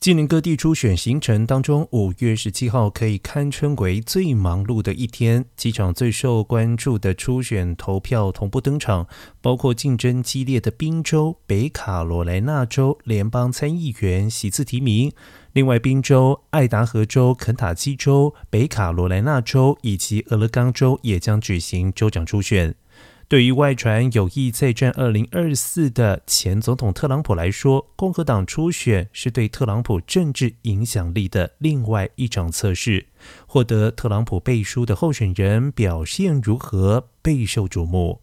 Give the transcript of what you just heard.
今年各地初选行程当中，五月十七号可以堪称为最忙碌的一天。机场最受关注的初选投票同步登场，包括竞争激烈的宾州、北卡罗来纳州联邦参议员席次提名；另外，宾州、爱达荷州、肯塔基州、北卡罗来纳州以及俄勒冈州也将举行州长初选。对于外传有意再战二零二四的前总统特朗普来说，共和党初选是对特朗普政治影响力的另外一场测试。获得特朗普背书的候选人表现如何，备受瞩目。